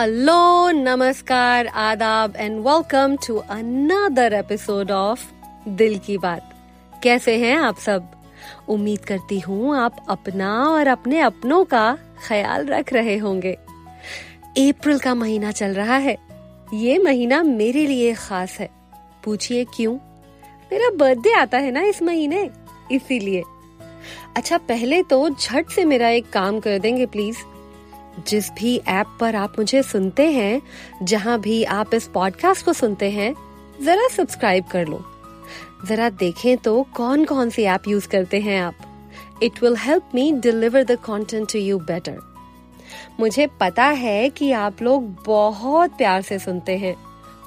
Hello नमस्कार, आदाब and welcome to another episode of Dil Ki Baat. कैसे हैं आप सब? उम्मीद करती हूँ आप अपना और अपने अपनों का ख्याल रख रहे होंगे। अप्रैल का महीना चल रहा है। ये महीना मेरे लिए खास है। पूछिए क्यों? मेरा बर्थडे आता है ना इस महीने, इसीलिए। अच्छा पहले तो झट से मेरा एक काम कर देंगे प्लीज़ जिस भी ऐप पर आप मुझे सुनते हैं, जहाँ भी आप इस पॉडकास्ट को सुनते हैं, जरा सब्सक्राइब कर लो। जरा देखें तो कौन कौन सी ऐप यूज़ करते हैं आप। It will help me deliver the content to you better मुझे पता है कि आप लोग बहुत प्यार से सुनते हैं,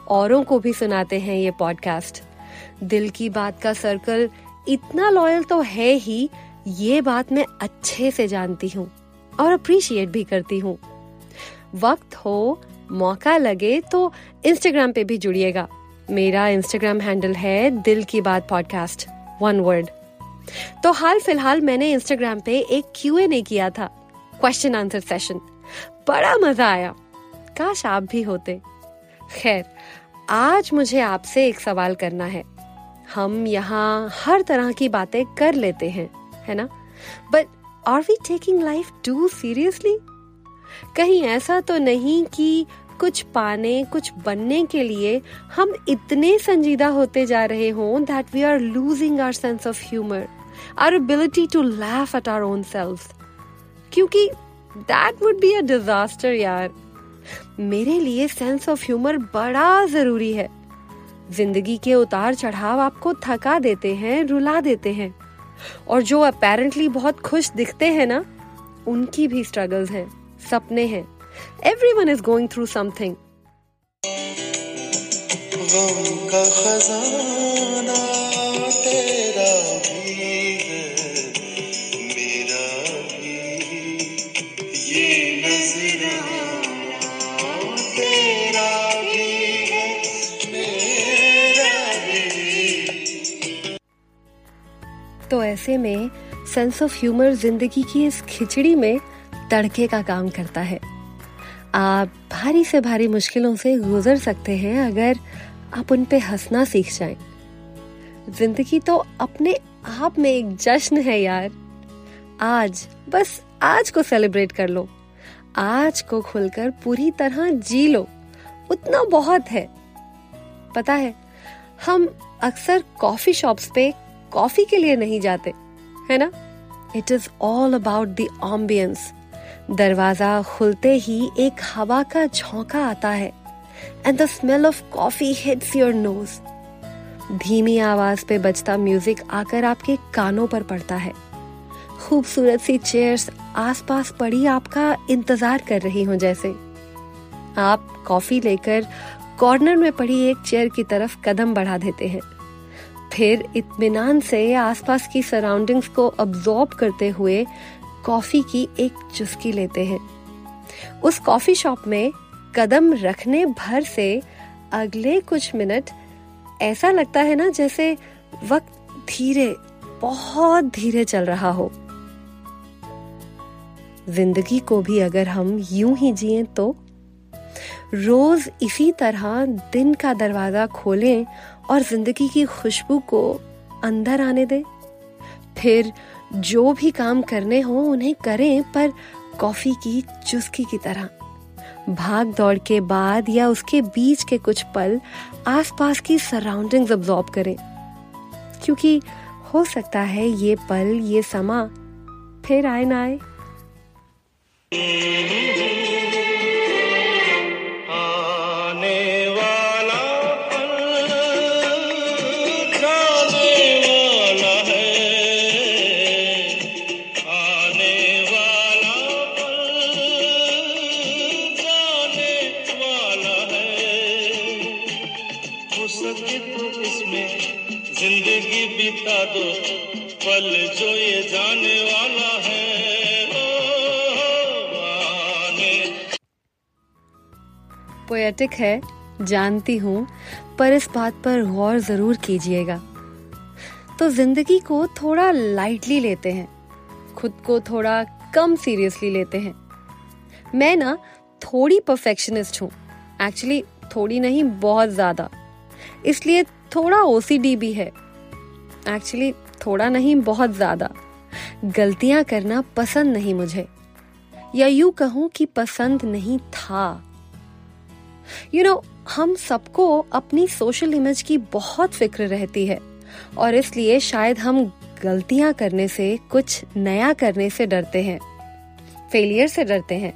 औरों को भी सुनाते हैं ये पॉडकास्ट दिल की बात का सर्कल इतना लॉयल तो है ही, ये बात मैं अच्छे से जानती हूँ। और अप्रिशिएट भी करती हूँ। वक्त हो, मौका लगे तो इंस्टाग्राम पे भी जुड़िएगा। मेरा इंस्टाग्राम हैंडल है दिल Ki Baat podcast one word तो हाल फ़िलहाल मैंने इंस्टाग्राम पे एक क्यू एन ए किया था क्वेश्चन आंसर सेशन बड़ा मज़ा आया। काश आप भी होते। खैर, आज मुझे आपसे एक सवाल करना है। हम यहाँ हर तरह की बातें कर लेते हैं, है ना? But are we taking life too seriously कहीं ऐसा तो नहीं कि कुछ पाने, कुछ बनने के लिए हम इतने संजीदा होते जा रहे हों that we are losing our sense of humour our ability to laugh at our own self क्योंकि that would be a disaster यार। मेरे लिए सेंस ऑफ़ ह्यूमर बड़ा ज़रूरी है। ज़िंदगी के उतार चढ़ाव आपको थका देते हैं, रुला देते हैं। और जो अपेरेंटली बहुत खुश दिखते हैं ना, उनकी भी स्ट्रगल्स हैं, सपने हैं। Everyone is going through something तो ऐसे में सेंस ऑफ़ ह्यूमर ज़िंदगी की इस खिचड़ी में तड़के का काम करता है। आप भारी से भारी मुश्किलों से गुजर सकते हैं अगर आप उन पे हंसना सीख जाएँ। ज़िंदगी तो अपने आप में एक जश्न है यार। आज, बस आज को सेलिब्रेट कर लो। आज को खुलकर पूरी तरह जी लो। उतना बहुत है। पता है, हम अक्सर कॉफ़ी शॉप्स पे कॉफ़ी के लिए नहीं जाते, है ना? It is all about the ambience दरवाज़ा खुलते ही एक हवा का झोंका आता है and the smell of coffee hits your nose धीमी आवाज़ पे बजता म्यूज़िक आकर आपके कानों पर पड़ता है। खूबसूरत सी चेयर्स आसपास पड़ी आपका इंतज़ार कर रही हो जैसे। आप कॉफ़ी लेकर कॉर्नर में पड़ी एक चेयर की तरफ़ कदम बढ़ा देते हैं। फिर इत्मीनान से आसपास की सराउंडिंग्स को अब्जॉर्ब करते हुए कॉफ़ी की एक चुस्की लेते हैं। उस कॉफ़ी शॉप में कदम रखने भर से अगले कुछ मिनट ऐसा लगता है ना जैसे वक्त धीरे, बहुत धीरे चल रहा हो। ज़िंदगी को भी अगर हम यूँ ही जिए तो रोज इसी तरह दिन का दरवाज़ा खोलें और ज़िंदगी की खुशबू को अंदर आने दें। फिर जो भी काम करने हो, उन्हें करें, पर कॉफ़ी की चुस्की की तरह। भाग दौड़ के बाद या उसके बीच के कुछ पल आसपास की सराउंडिंग्स अब्जॉर्ब करें। क्योंकि हो सकता है ये पल, ये समा फिर आए ना आए। पोएटिक है जानती हूँ, पर इस बात पर गौर ज़रूर कीजिएगा। तो ज़िंदगी को थोड़ा लाइटली लेते हैं, खुद को थोड़ा कम सीरियसली लेते हैं। मैं ना थोड़ी परफेक्शनिस्ट हूँ एक्चुअली थोड़ी नहीं, बहुत ज़्यादा। इसलिए थोड़ा ओसीडी भी है एक्चुअली थोड़ा नहीं बहुत ज़्यादा। गलतियाँ करना पसंद नहीं मुझे। या यूँ कहूँ कि पसंद नहीं था। यू you नो know, हम सबको अपनी सोशल इमेज की बहुत फ़िक्र रहती है। और इसलिए शायद हम गलतियाँ करने से कुछ नया करने से डरते हैं। फेलियर से डरते हैं।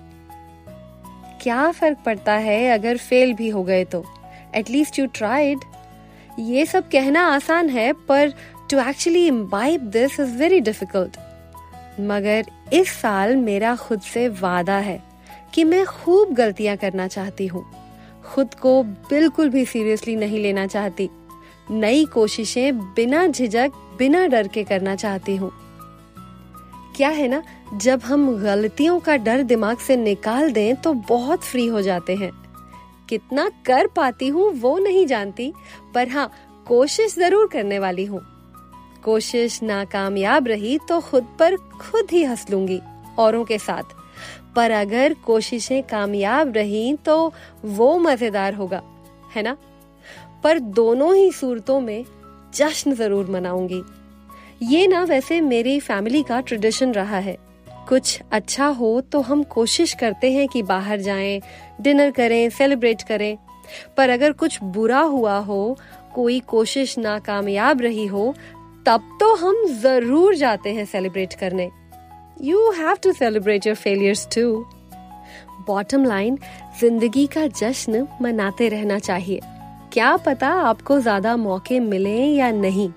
क्या फ़र्क पड़ता है अगर फेल भी हो गए तो? एटलीस्ट यू ट्राइड ये सब कहना आसान है पर to actually imbibe this is very difficult मगर इस साल मेरा खुद से वादा है कि मैं खूब गलतियाँ करना चाहती हूँ। खुद को बिल्कुल भी सीरियसली नहीं लेना चाहती। नई कोशिशें बिना झिझक, बिना डर के करना चाहती हूँ। क्या है ना, जब हम गलतियों का डर दिमाग से निकाल दें तो बहुत फ्री हो जाते हैं। कितना कर पाती हूँ वो नहीं जानती, पर हाँ कोशिश ज़रूर करने वाली हूँ। कोशिश नाकामयाब रही तो खुद पर खुद ही हंस लूँगी औरों के साथ। पर अगर कोशिशें कामयाब रही तो वो मज़ेदार होगा है ना? पर दोनों ही सूरतों में जश्न ज़रूर मनाऊँगी। ये ना वैसे मेरी फैमिली का ट्रेडिशन रहा है। कुछ अच्छा हो तो हम कोशिश करते हैं कि बाहर जाएँ, डिनर करें सेलिब्रेट करें। पर अगर कुछ बुरा हुआ हो कोई कोशिश नाकामयाब रही हो तब तो हम ज़रूर जाते हैं सेलिब्रेट करने। You have to celebrate your failures too bottom line ज़िंदगी का जश्न मनाते रहना चाहिए। क्या पता आपको ज़्यादा मौके मिले या नहीं।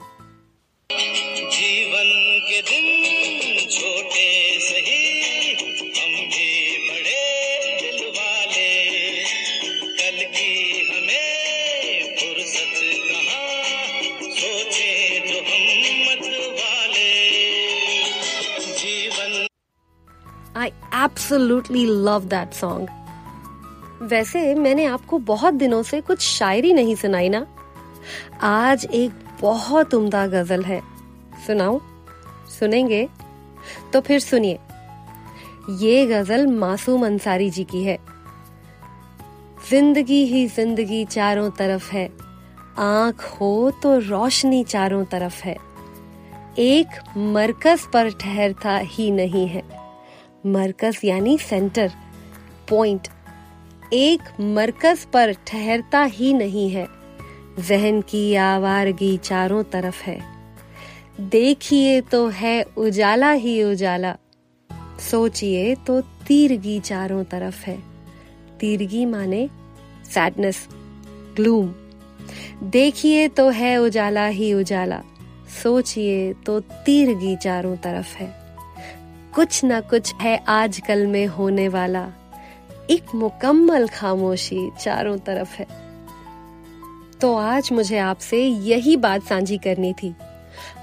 I absolutely love that song वैसे मैंने आपको बहुत दिनों से कुछ शायरी नहीं सुनाई ना। आज एक बहुत उम्दा गज़ल है। सुनाऊं? सुनेंगे? तो फिर सुनिए। ये गज़ल मासूम अंसारी जी की है। ज़िंदगी ही ज़िंदगी चारों तरफ़ है। आँख हो तो रोशनी चारों तरफ़ है। एक मरकज पर ठहरता ही नहीं है। मरकज यानी सेंटर पॉइंट। एक मरकज पर ठहरता ही नहीं है। जहन की आवारगी चारों तरफ़ है। देखिए तो है उजाला ही उजाला। सोचिए तो तीरगी चारों तरफ़ है। तीरगी माने सैडनेस ग्लूम देखिए तो है उजाला ही उजाला। सोचिए तो तीरगी चारों तरफ़ है। कुछ ना कुछ है आजकल में होने वाला। एक मुकम्मल खामोशी चारों तरफ़ है। तो आज मुझे आपसे यही बात साझी करनी थी।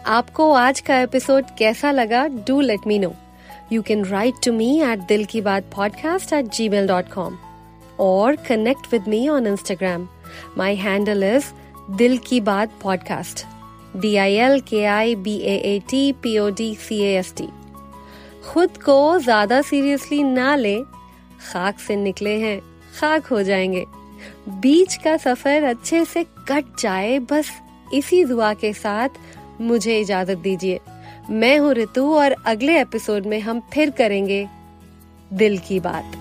आपको आज का एपिसोड कैसा लगा do let me know you can write to me at Dil Ki Baat podcast at Gmail dot com और connect with me on Instagram my handle is Dil Ki Baat podcast D I L K I B A T P O D C S T खुद को ज़्यादा seriously ना ले, खाक से निकले हैं, खाक हो जाएँगे। बीच का सफ़र अच्छे से कट जाए, बस इसी दुआ के साथ मुझे इजाज़त दीजिए। मैं हूँ ऋतु और अगले एपिसोड में हम फिर करेंगे दिल की बात।